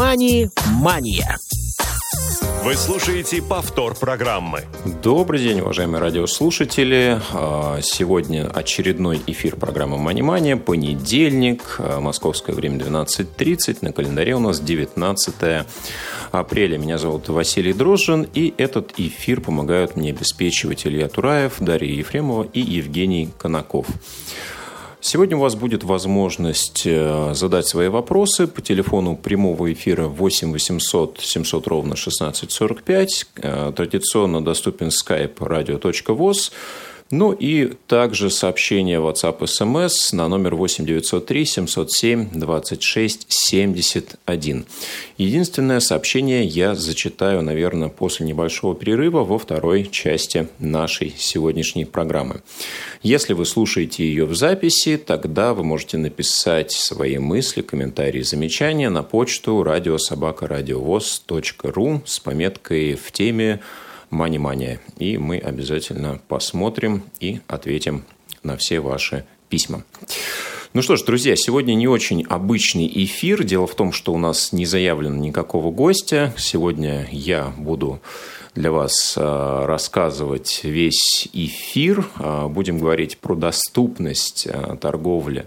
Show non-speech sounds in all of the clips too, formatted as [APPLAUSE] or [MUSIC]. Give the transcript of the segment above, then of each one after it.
«Мани-мания». Вы слушаете повтор программы. Добрый день, уважаемые радиослушатели. А, сегодня очередной эфир программы «Манимания». Понедельник, а, московское время 12.30. На календаре у нас 19 апреля. Меня зовут Василий Дрожжин. И этот эфир помогают мне обеспечивать Илья Тураев, Дарья Ефремова и Евгений Конаков. Сегодня у вас будет возможность э, задать свои вопросы по телефону прямого эфира 8 800 700 ровно 1645. Э, традиционно доступен skype radio.voz. Ну и также сообщение WhatsApp SMS на номер 8903 707 26 71. Единственное сообщение я зачитаю, наверное, после небольшого перерыва во второй части нашей сегодняшней программы. Если вы слушаете ее в записи, тогда вы можете написать свои мысли, комментарии, замечания на почту радиособакарадиовоз.ру с пометкой в теме «Мани-мания». И мы обязательно посмотрим и ответим на все ваши письма. Ну что ж, друзья, сегодня не очень обычный эфир. Дело в том, что у нас не заявлено никакого гостя. Сегодня я буду для вас а, рассказывать весь эфир. А, будем говорить про доступность а, торговли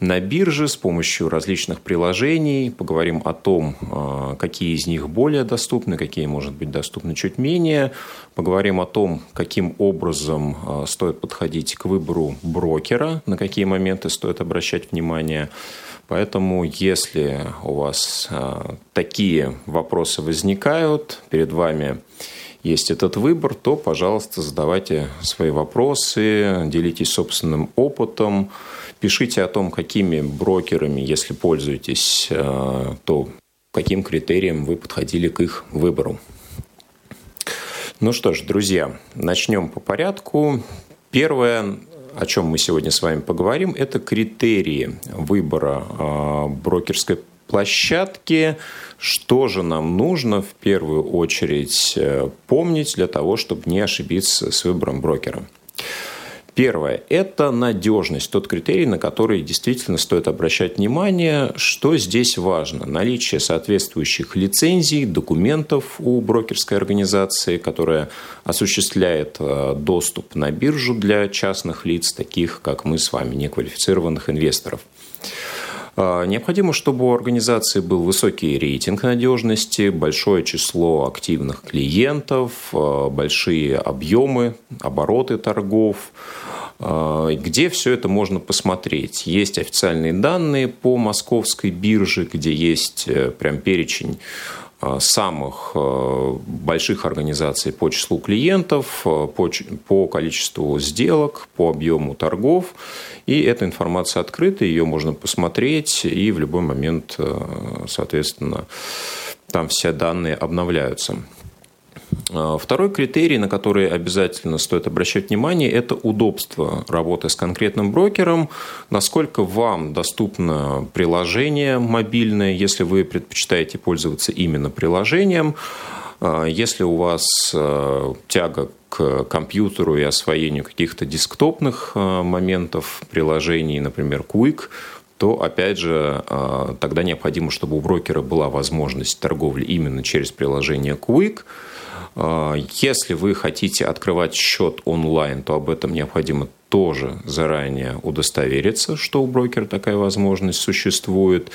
на бирже с помощью различных приложений. Поговорим о том, какие из них более доступны, какие, может быть, доступны чуть менее. Поговорим о том, каким образом стоит подходить к выбору брокера, на какие моменты стоит обращать внимание. Поэтому, если у вас такие вопросы возникают, перед вами есть этот выбор, то, пожалуйста, задавайте свои вопросы, делитесь собственным опытом, пишите о том, какими брокерами, если пользуетесь, э, то каким критериям вы подходили к их выбору. Ну что ж, друзья, начнем по порядку. Первое, о чем мы сегодня с вами поговорим, это критерии выбора э, брокерской площадки. Что же нам нужно в первую очередь э, помнить для того, чтобы не ошибиться с выбором брокера? Первое – это надежность, тот критерий, на который действительно стоит обращать внимание. Что здесь важно? Наличие соответствующих лицензий, документов у брокерской организации, которая осуществляет э, доступ на биржу для частных лиц, таких как мы с вами, неквалифицированных инвесторов. Необходимо, чтобы у организации был высокий рейтинг надежности, большое число активных клиентов, а, большие объемы, обороты торгов, а, где все это можно посмотреть. Есть официальные данные по московской бирже, где есть э, прям перечень самых э, больших организаций по числу клиентов, э, по, по количеству сделок, по объему торгов. И эта информация открыта, ее можно посмотреть, и в любой момент, соответственно, там все данные обновляются. А, второй критерий, на который обязательно стоит обращать внимание, это удобство работы с конкретным брокером, насколько вам доступно приложение мобильное, если вы предпочитаете пользоваться именно приложением, а, если у вас а, тяга к компьютеру и освоению каких-то десктопных моментов приложений, например, Quick, то, опять же, тогда необходимо, чтобы у брокера была возможность торговли именно через приложение Quick – если вы хотите открывать счет онлайн, то об этом необходимо тоже заранее удостовериться, что у брокера такая возможность существует.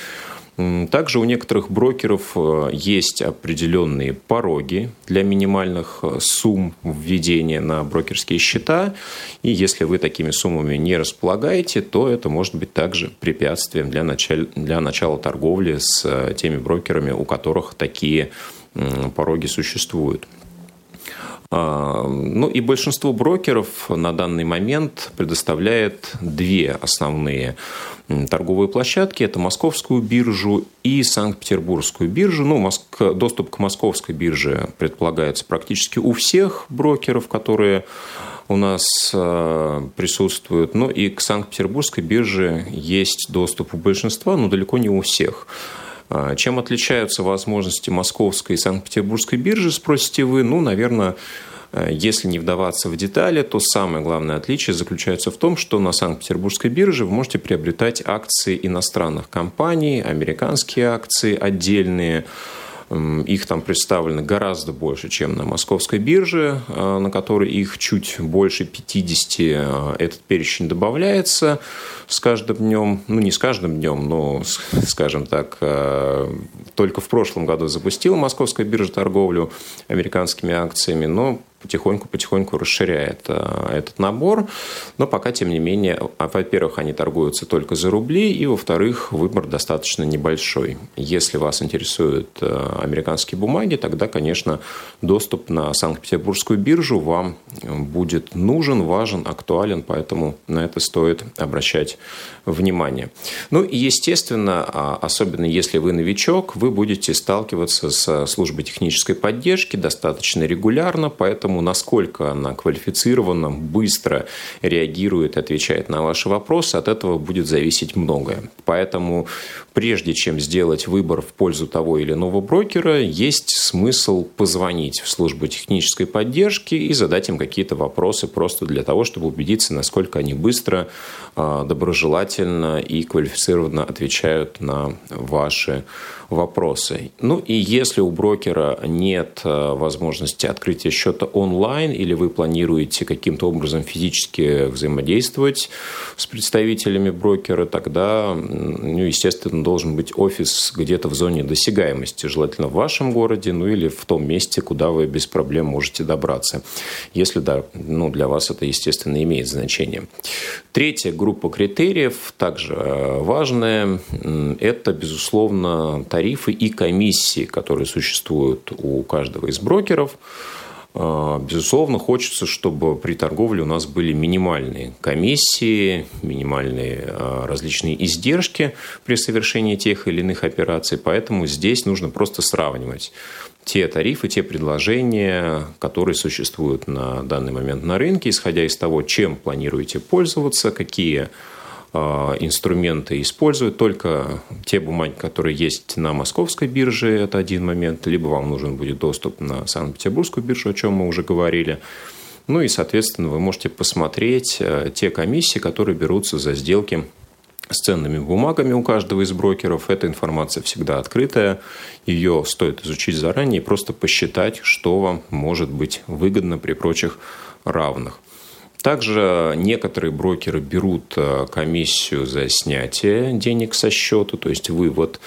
Также у некоторых брокеров э, есть определенные пороги для минимальных э, сумм введения на брокерские счета. И если вы такими суммами не располагаете, то это может быть также препятствием для начала, для начала торговли с э, теми брокерами, у которых такие пороги существуют. А, ну и большинство брокеров на данный момент предоставляет две основные торговые площадки. Это Московскую биржу и Санкт-Петербургскую биржу. Ну, доступ к Московской бирже предполагается практически у всех брокеров, которые у нас а, присутствуют. Но и к Санкт-Петербургской бирже есть доступ у большинства, но далеко не у всех. А, чем отличаются возможности московской и Санкт-Петербургской биржи, спросите вы? Ну, наверное, Если не вдаваться в детали, то самое главное отличие заключается в том, что на Санкт-Петербургской бирже вы можете приобретать акции иностранных компаний, американские акции отдельные, их там представлено гораздо больше, чем на московской бирже, э, на которой их чуть больше 50. Э, этот перечень добавляется с каждым днем, ну не с каждым днем, но, [LAUGHS] скажем так, э, только в прошлом году запустила московская биржа торговлю американскими акциями, но потихоньку-потихоньку расширяет э, этот набор. Но пока, тем не менее, а, во-первых, они торгуются только за рубли, и, во-вторых, выбор достаточно небольшой. Если вас интересуют э, американские бумаги, тогда, конечно, доступ на Санкт-Петербургскую биржу вам будет нужен, важен, актуален, поэтому на это стоит обращать внимание. Ну и, естественно, а, особенно если вы новичок, вы будете сталкиваться с службой технической поддержки достаточно регулярно, поэтому тому, насколько она квалифицированно, быстро реагирует, отвечает на ваши вопросы, от этого будет зависеть многое. Поэтому прежде чем сделать выбор в пользу того или иного брокера, есть смысл позвонить в службу технической поддержки и задать им какие-то вопросы просто для того, чтобы убедиться, насколько они быстро, а, доброжелательно и квалифицированно отвечают на ваши вопросы. Ну и если у брокера нет а, возможности открытия счета онлайн или вы планируете каким-то образом физически взаимодействовать с представителями брокера, тогда, ну, естественно, должен быть офис где-то в зоне досягаемости, желательно в вашем городе, ну или в том месте, куда вы без проблем можете добраться. Если да, ну, для вас это, естественно, имеет значение. Третья группа критериев, также э, важная, это, безусловно, тарифы и комиссии, которые существуют у каждого из брокеров. А, безусловно, хочется, чтобы при торговле у нас были минимальные комиссии, минимальные а, различные издержки при совершении тех или иных операций. Поэтому здесь нужно просто сравнивать те тарифы, те предложения, которые существуют на данный момент на рынке, исходя из того, чем планируете пользоваться, какие инструменты используют, только те бумаги, которые есть на московской бирже, это один момент, либо вам нужен будет доступ на Санкт-Петербургскую биржу, о чем мы уже говорили. Ну и, соответственно, вы можете посмотреть э, те комиссии, которые берутся за сделки с ценными бумагами у каждого из брокеров. Эта информация всегда открытая. Ее стоит изучить заранее и просто посчитать, что вам может быть выгодно при прочих равных. Также некоторые брокеры берут э, комиссию за снятие денег со счета, то есть вывод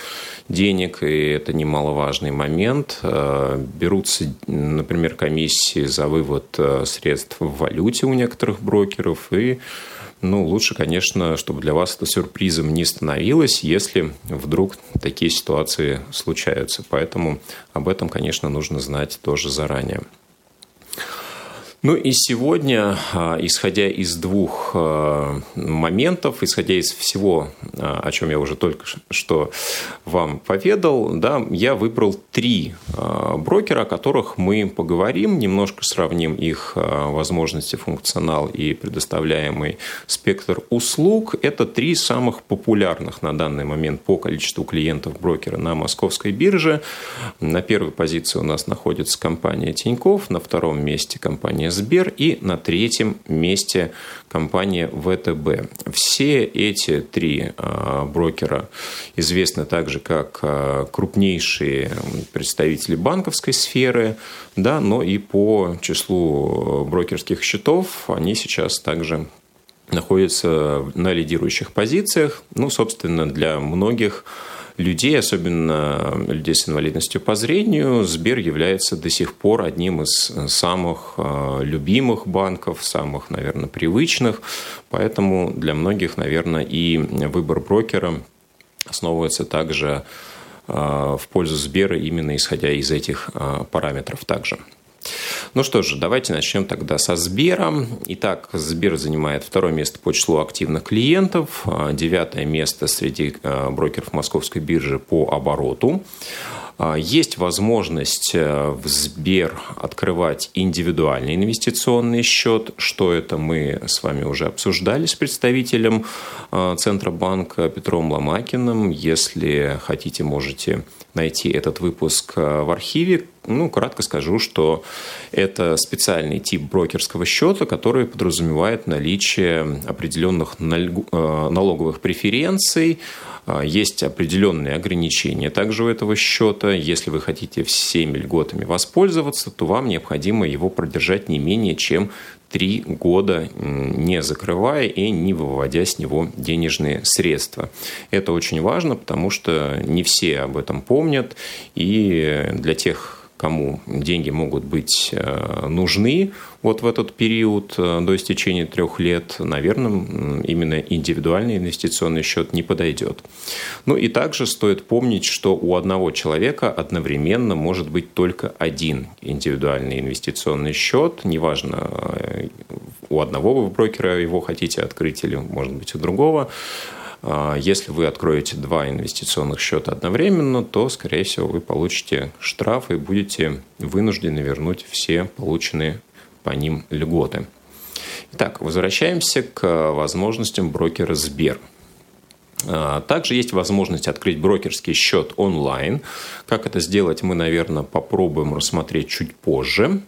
денег, и это немаловажный момент. Э, берутся, например, комиссии за вывод э, средств в валюте у некоторых брокеров, и ну, лучше, конечно, чтобы для вас это сюрпризом не становилось, если вдруг такие ситуации случаются. Поэтому об этом, конечно, нужно знать тоже заранее. Ну и сегодня, а, исходя из двух а, моментов, исходя из всего, а, о чем я уже только что вам поведал, да, я выбрал три брокера, о которых мы поговорим, немножко сравним их возможности, функционал и предоставляемый спектр услуг. Это три самых популярных на данный момент по количеству клиентов брокера на московской бирже. На первой позиции у нас находится компания Тиньков, на втором месте компания компания Сбер и на третьем месте компания ВТБ. Все эти три а, брокера известны также как а, крупнейшие представители банковской сферы, да, но и по числу брокерских счетов они сейчас также находятся на лидирующих позициях. Ну, собственно, для многих людей, особенно людей с инвалидностью по зрению, Сбер является до сих пор одним из самых э, любимых банков, самых, наверное, привычных. Поэтому для многих, наверное, и выбор брокера основывается также э, в пользу Сбера именно исходя из этих э, параметров также. Ну что же, давайте начнем тогда со Сбера. Итак, Сбер занимает второе место по числу активных клиентов, а, девятое место среди а, брокеров московской биржи по обороту. А, есть возможность э, в Сбер открывать индивидуальный инвестиционный счет. Что это мы с вами уже обсуждали с представителем Центробанка Петром Ломакиным. Если хотите, можете найти этот выпуск в архиве. Ну, кратко скажу, что это специальный тип брокерского счета, который подразумевает наличие определенных налоговых преференций, есть определенные ограничения также у этого счета. Если вы хотите всеми льготами воспользоваться, то вам необходимо его продержать не менее чем три года, не закрывая и не выводя с него денежные средства. Это очень важно, потому что не все об этом помнят, и для тех кому деньги могут быть э, нужны вот в этот период э, до истечения трех лет, наверное, именно индивидуальный инвестиционный счет не подойдет. Ну и также стоит помнить, что у одного человека одновременно может быть только один индивидуальный инвестиционный счет, неважно, э, у одного вы брокера его хотите открыть или, может быть, у другого. А, если вы откроете два инвестиционных счета одновременно, то, скорее всего, вы получите штраф и будете вынуждены вернуть все полученные по ним льготы. Итак, возвращаемся к возможностям брокера Сбер. А, также есть возможность открыть брокерский счет онлайн. Как это сделать, мы, наверное, попробуем рассмотреть чуть позже.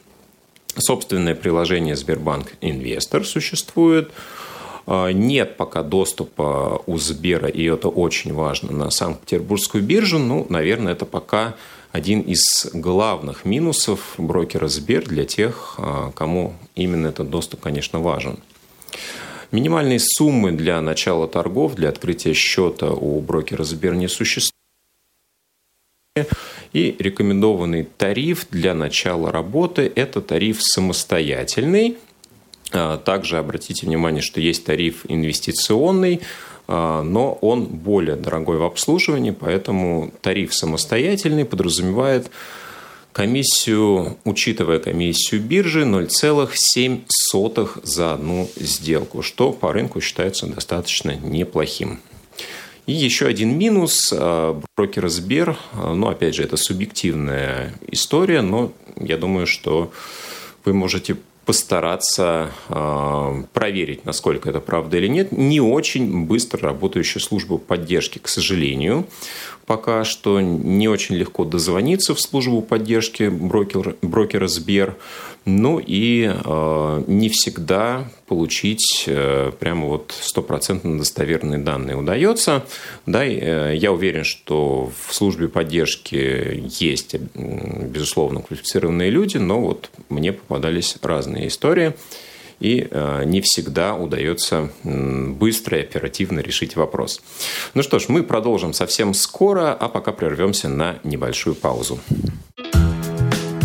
Собственное приложение Сбербанк Инвестор существует. А, нет пока доступа у Сбера, и это очень важно, на Санкт-Петербургскую биржу. Ну, наверное, это пока один из главных минусов брокера Сбер для тех, а, кому именно этот доступ, конечно, важен. Минимальные суммы для начала торгов, для открытия счета у брокера Сбер не существует. И рекомендованный тариф для начала работы – это тариф самостоятельный – также обратите внимание, что есть тариф инвестиционный, а, но он более дорогой в обслуживании, поэтому тариф самостоятельный подразумевает комиссию, учитывая комиссию биржи, 0,7 за одну сделку, что по рынку считается достаточно неплохим. И еще один минус а, брокера Сбер, ну, опять же, это субъективная история, но я думаю, что вы можете постараться э, проверить, насколько это правда или нет. Не очень быстро работающая служба поддержки, к сожалению пока что не очень легко дозвониться в службу поддержки брокер, брокера Сбер. Ну и э, не всегда получить э, прямо вот стопроцентно достоверные данные удается. Да, э, я уверен, что в службе поддержки есть, безусловно, квалифицированные люди, но вот мне попадались разные истории и э, не всегда удается быстро и оперативно решить вопрос. Ну что ж, мы продолжим совсем скоро, а пока прервемся на небольшую паузу.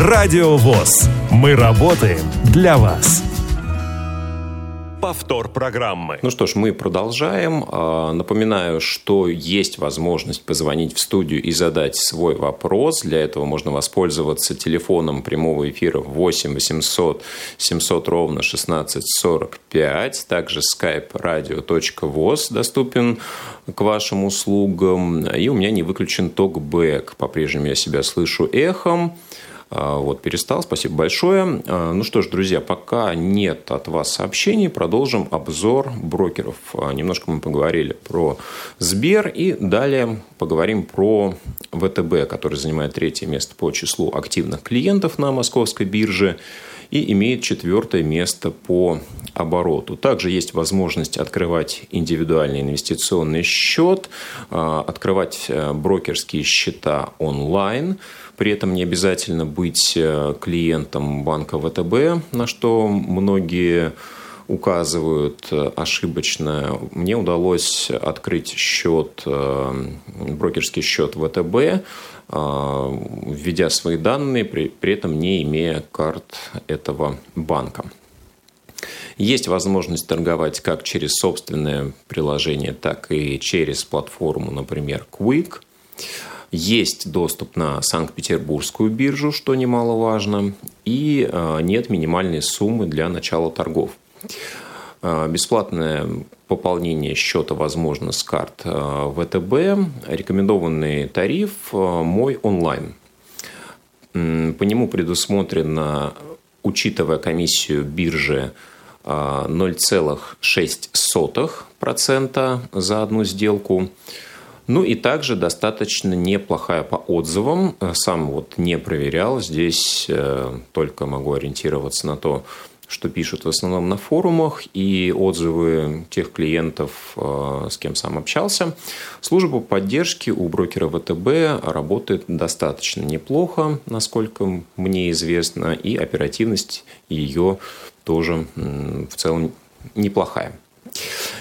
Радио ВОЗ. Мы работаем для вас. Повтор программы. Ну что ж, мы продолжаем. А, напоминаю, что есть возможность позвонить в студию и задать свой вопрос. Для этого можно воспользоваться телефоном прямого эфира 8 800 700 ровно 1645. Также skype radio.voz доступен к вашим услугам. И у меня не выключен токбэк. По-прежнему я себя слышу эхом. А, вот, перестал. Спасибо большое. А, ну что ж, друзья, пока нет от вас сообщений, продолжим обзор брокеров. А, немножко мы поговорили про Сбер и далее поговорим про ВТБ, который занимает третье место по числу активных клиентов на московской бирже и имеет четвертое место по обороту. Также есть возможность открывать индивидуальный инвестиционный счет, открывать э, брокерские счета онлайн – при этом не обязательно быть э, клиентом банка ВТБ, на что многие указывают э, ошибочно. Мне удалось открыть счет, э, брокерский счет ВТБ, введя свои данные, при, этом не имея карт этого банка. Есть возможность торговать как через собственное приложение, так и через платформу, например, Quick. Есть доступ на Санкт-Петербургскую биржу, что немаловажно, и нет минимальной суммы для начала торгов. Бесплатное пополнение счета возможно с карт ВТБ. Рекомендованный тариф «Мой онлайн». По нему предусмотрено, учитывая комиссию биржи, 0,6% за одну сделку. Ну и также достаточно неплохая по отзывам. Сам вот не проверял. Здесь э, только могу ориентироваться на то, что пишут в основном на форумах, и отзывы тех клиентов, э, с кем сам общался. Служба поддержки у брокера ВТБ работает достаточно неплохо, насколько мне известно, и оперативность ее тоже в целом неплохая.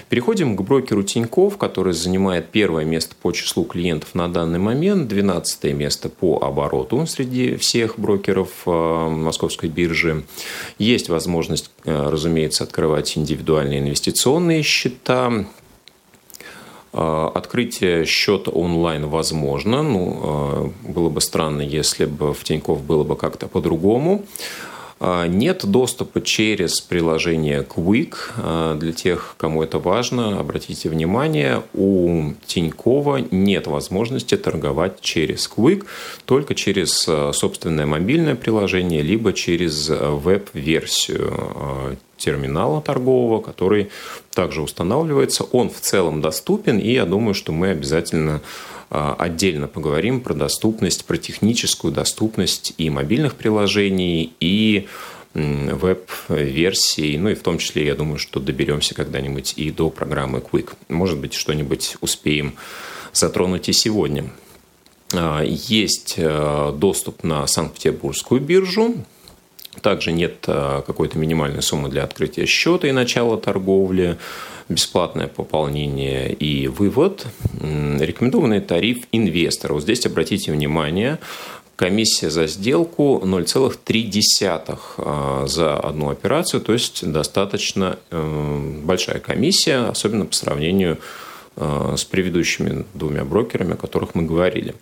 Переходим к брокеру Тиньков, который занимает первое место по числу клиентов на данный момент, 12 место по обороту среди всех брокеров э, Московской биржи. Есть возможность, э, разумеется, открывать индивидуальные инвестиционные счета, э, Открытие счета онлайн возможно. Ну, было бы странно, если бы в Тиньков было бы как-то по-другому. А, нет доступа через приложение Quick. А, для тех, кому это важно, обратите внимание, у Тинькова нет возможности торговать через Quick, только через а, собственное мобильное приложение, либо через веб-версию терминала торгового, который также устанавливается. Он в целом доступен, и я думаю, что мы обязательно отдельно поговорим про доступность, про техническую доступность и мобильных приложений, и веб-версий, ну и в том числе, я думаю, что доберемся когда-нибудь и до программы Quick. Может быть, что-нибудь успеем затронуть и сегодня. А, есть э, доступ на Санкт-Петербургскую биржу, также нет э, какой-то минимальной суммы для открытия счета и начала торговли бесплатное пополнение и вывод. Рекомендованный тариф инвестора. Вот здесь обратите внимание, комиссия за сделку 0,3 а, за одну операцию, то есть достаточно э, большая комиссия, особенно по сравнению э, с предыдущими двумя брокерами, о которых мы говорили.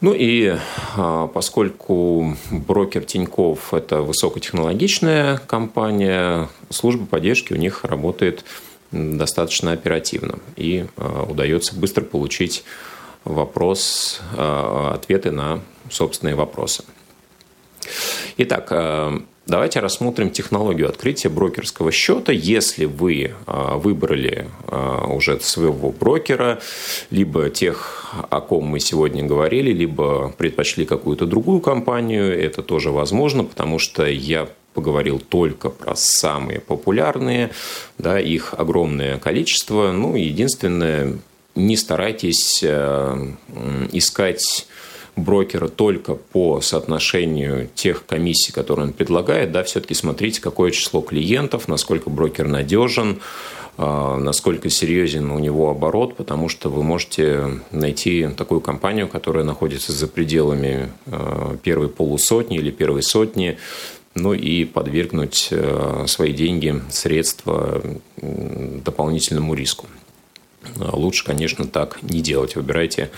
Ну и а, поскольку брокер Тиньков – это высокотехнологичная компания, служба поддержки у них работает достаточно оперативно. И а, удается быстро получить вопрос, а, ответы на собственные вопросы. Итак, давайте рассмотрим технологию открытия брокерского счета. Если вы выбрали уже своего брокера, либо тех, о ком мы сегодня говорили, либо предпочли какую-то другую компанию, это тоже возможно, потому что я поговорил только про самые популярные, да, их огромное количество. Ну, единственное, не старайтесь э, искать брокера только по соотношению тех комиссий, которые он предлагает, да, все-таки смотрите, какое число клиентов, насколько брокер надежен, э, насколько серьезен у него оборот, потому что вы можете найти такую компанию, которая находится за пределами э, первой полусотни или первой сотни, ну и подвергнуть э, свои деньги, средства дополнительному риску. Лучше, конечно, так не делать. Выбирайте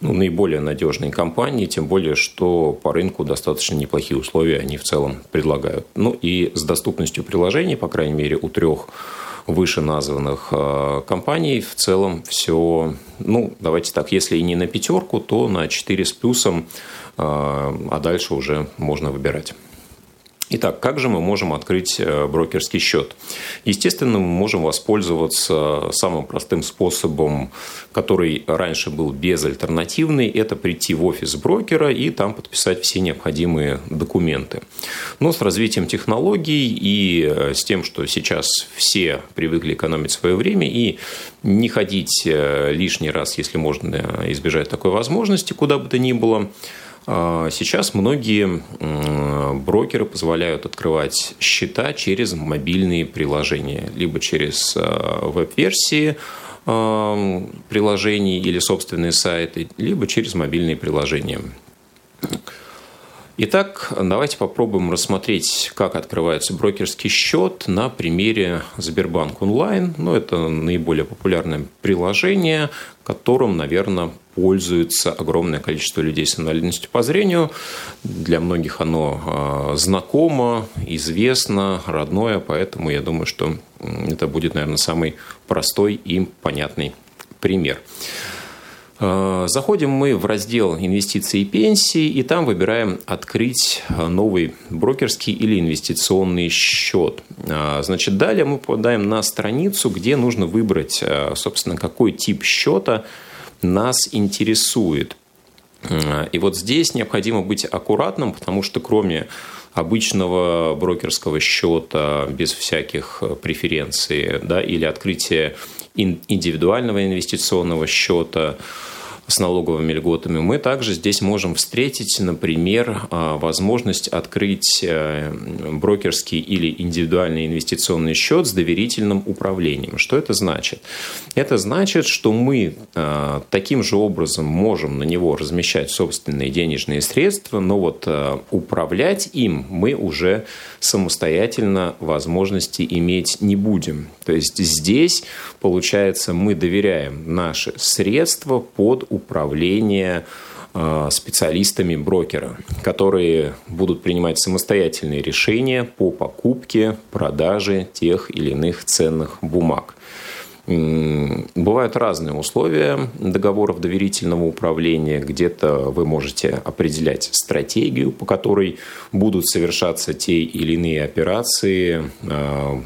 ну, наиболее надежные компании, тем более, что по рынку достаточно неплохие условия они в целом предлагают. Ну и с доступностью приложений, по крайней мере, у трех вышеназванных э, компаний в целом все, ну, давайте так, если и не на пятерку, то на 4 с плюсом, э, а дальше уже можно выбирать. Итак, как же мы можем открыть э, брокерский счет? Естественно, мы можем воспользоваться самым простым способом, который раньше был безальтернативный, это прийти в офис брокера и там подписать все необходимые документы. Но с развитием технологий и э, с тем, что сейчас все привыкли экономить свое время и не ходить э, лишний раз, если можно избежать такой возможности, куда бы то ни было, сейчас многие брокеры позволяют открывать счета через мобильные приложения, либо через а, веб-версии а, приложений или собственные сайты, либо через мобильные приложения. Итак, давайте попробуем рассмотреть, как открывается брокерский счет на примере Сбербанк онлайн. Ну, это наиболее популярное приложение, которым, наверное, пользуется огромное количество людей с инвалидностью по зрению. Для многих оно знакомо, известно, родное, поэтому я думаю, что это будет, наверное, самый простой и понятный пример. Э, заходим мы в раздел «Инвестиции и пенсии», и там выбираем «Открыть новый брокерский или инвестиционный счет». Значит, далее мы попадаем на страницу, где нужно выбрать, собственно, какой тип счета нас интересует. И вот здесь необходимо быть аккуратным, потому что кроме обычного брокерского счета без всяких преференций да, или открытия индивидуального инвестиционного счета, с налоговыми льготами, мы также здесь можем встретить, например, а, возможность открыть э, брокерский или индивидуальный инвестиционный счет с доверительным управлением. Что это значит? Это значит, что мы а, таким же образом можем на него размещать собственные денежные средства, но вот а, управлять им мы уже самостоятельно возможности иметь не будем. То есть здесь, получается, мы доверяем наши средства под управление э, специалистами брокера, которые будут принимать самостоятельные решения по покупке, продаже тех или иных ценных бумаг. Бывают разные условия договоров доверительного управления. Где-то вы можете определять стратегию, по которой будут совершаться те или иные операции, э,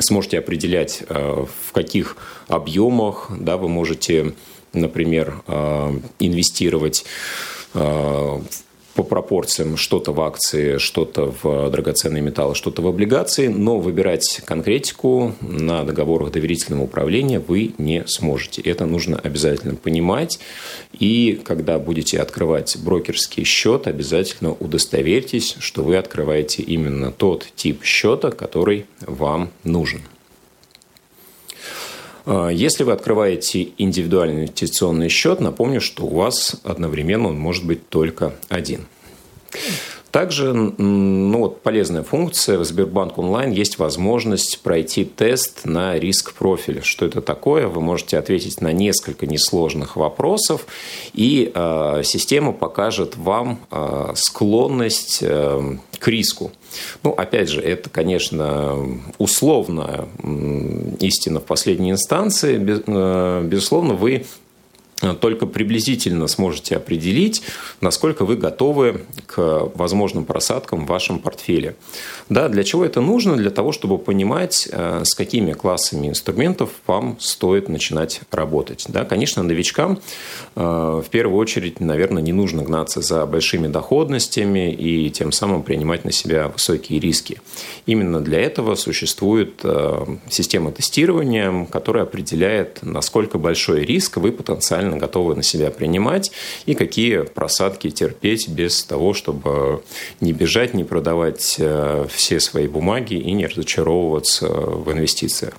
сможете определять, э, в каких объемах да, вы можете, например, э, инвестировать э, по пропорциям что-то в акции, что-то в драгоценные металлы, что-то в облигации, но выбирать конкретику на договорах доверительного управления вы не сможете. Это нужно обязательно понимать. И когда будете открывать брокерский счет, обязательно удостоверьтесь, что вы открываете именно тот тип счета, который вам нужен. А, если вы открываете индивидуальный инвестиционный счет, напомню, что у вас одновременно он может быть только один. Также ну, вот полезная функция в Сбербанк онлайн есть возможность пройти тест на риск профиля. Что это такое? Вы можете ответить на несколько несложных вопросов, и э, система покажет вам э, склонность э, к риску. Ну, опять же, это, конечно, условная истина в последней инстанции. Э, безусловно, вы только приблизительно сможете определить, насколько вы готовы к возможным просадкам в вашем портфеле. Да, для чего это нужно? Для того, чтобы понимать, э, с какими классами инструментов вам стоит начинать работать. Да, конечно, новичкам э, в первую очередь, наверное, не нужно гнаться за большими доходностями и тем самым принимать на себя высокие риски. Именно для этого существует э, система тестирования, которая определяет, насколько большой риск вы потенциально готовы на себя принимать и какие просадки терпеть без того, чтобы не бежать, не продавать все свои бумаги и не разочаровываться в инвестициях.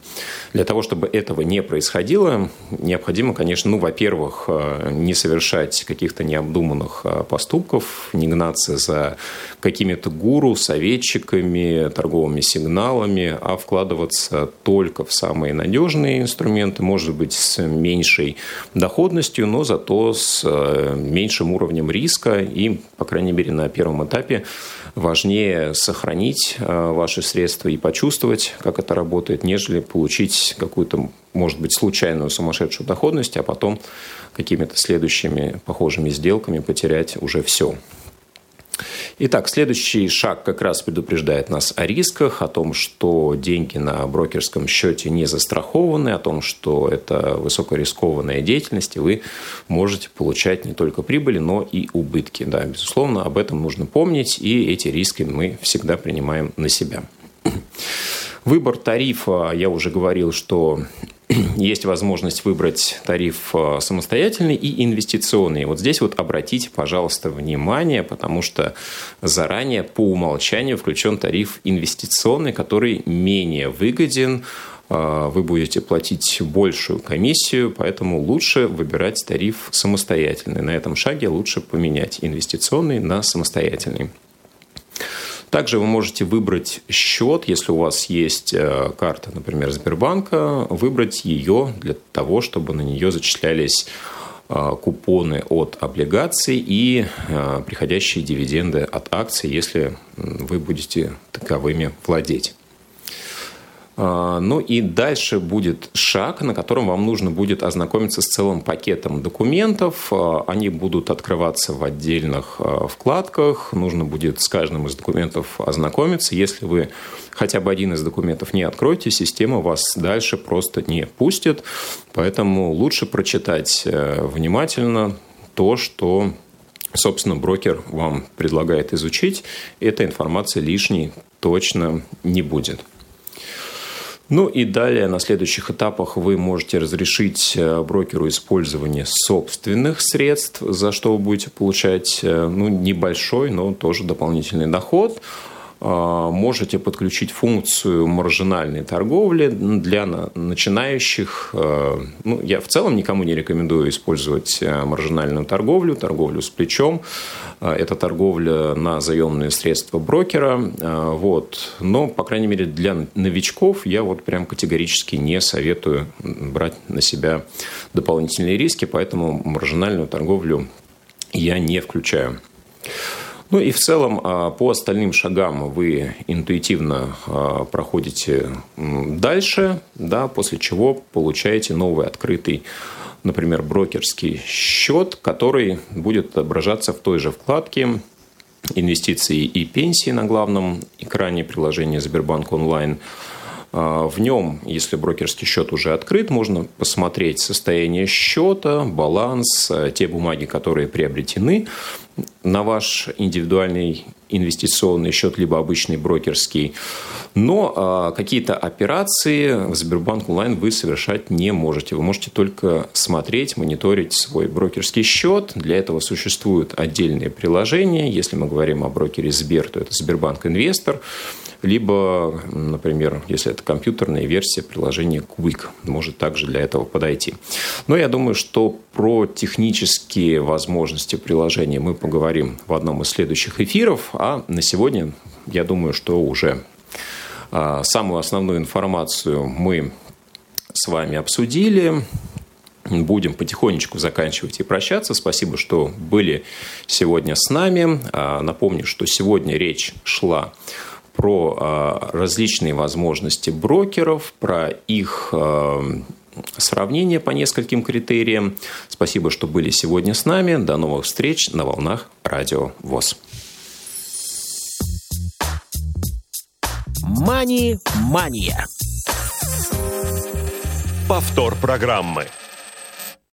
Для того, чтобы этого не происходило, необходимо, конечно, ну, во-первых, э, не совершать каких-то необдуманных э, поступков, не гнаться за какими-то гуру, советчиками, торговыми сигналами, а вкладываться только в самые надежные инструменты, может быть, с меньшей доходностью, но зато с э, меньшим уровнем риска и, по крайней мере, на первом этапе важнее сохранить э, ваши средства и почувствовать, как это работает, нежели получить какую-то, может быть, случайную сумасшедшую доходность, а потом какими-то следующими похожими сделками потерять уже все. Итак, следующий шаг как раз предупреждает нас о рисках, о том, что деньги на брокерском счете не застрахованы, о том, что это высокорискованная деятельность, и вы можете получать не только прибыли, но и убытки. Да, безусловно, об этом нужно помнить, и эти риски мы всегда принимаем на себя. Выбор тарифа, я уже говорил, что [CLEARS THROAT] есть возможность выбрать тариф э, самостоятельный и инвестиционный. Вот здесь вот обратите, пожалуйста, внимание, потому что заранее по умолчанию включен тариф инвестиционный, который менее выгоден, э, вы будете платить большую комиссию, поэтому лучше выбирать тариф самостоятельный. На этом шаге лучше поменять инвестиционный на самостоятельный. Также вы можете выбрать счет, если у вас есть э, карта, например, Сбербанка, выбрать ее для того, чтобы на нее зачислялись купоны от облигаций и приходящие дивиденды от акций, если вы будете таковыми владеть. А, ну и дальше будет шаг, на котором вам нужно будет ознакомиться с целым пакетом документов. А, они будут открываться в отдельных а, вкладках. Нужно будет с каждым из документов ознакомиться. Если вы хотя бы один из документов не откроете, система вас дальше просто не пустит. Поэтому лучше прочитать э, внимательно то, что собственно, брокер вам предлагает изучить, эта информация лишней точно не будет. Ну и далее на следующих этапах вы можете разрешить э, брокеру использование собственных средств, за что вы будете получать э, ну, небольшой, но тоже дополнительный доход. А, можете подключить функцию маржинальной торговли для начинающих. А, ну, я в целом никому не рекомендую использовать а, маржинальную торговлю, торговлю с плечом. Это торговля на заемные средства брокера. Вот. Но, по крайней мере, для новичков я вот прям категорически не советую брать на себя дополнительные риски, поэтому маржинальную торговлю я не включаю. Ну и в целом а, по остальным шагам вы интуитивно а, проходите дальше, да, после чего получаете новый открытый например, брокерский счет, который будет отображаться в той же вкладке инвестиции и пенсии на главном экране приложения Сбербанк онлайн. А, в нем, если брокерский счет уже открыт, можно посмотреть состояние счета, баланс, те бумаги, которые приобретены. На ваш индивидуальный инвестиционный счет, либо обычный брокерский. Но а, какие-то операции в Сбербанк онлайн вы совершать не можете. Вы можете только смотреть, мониторить свой брокерский счет. Для этого существуют отдельные приложения. Если мы говорим о брокере Сбер, то это Сбербанк Инвестор либо, например, если это компьютерная версия приложения Quick, может также для этого подойти. Но я думаю, что про технические возможности приложения мы поговорим в одном из следующих эфиров, а на сегодня, я думаю, что уже а, самую основную информацию мы с вами обсудили. Будем потихонечку заканчивать и прощаться. Спасибо, что были сегодня с нами. А, напомню, что сегодня речь шла про а, различные возможности брокеров, про их сравнение по нескольким критериям. Спасибо, что были сегодня с нами. До новых встреч на волнах Радио ВОЗ. Мани-мания. Повтор программы.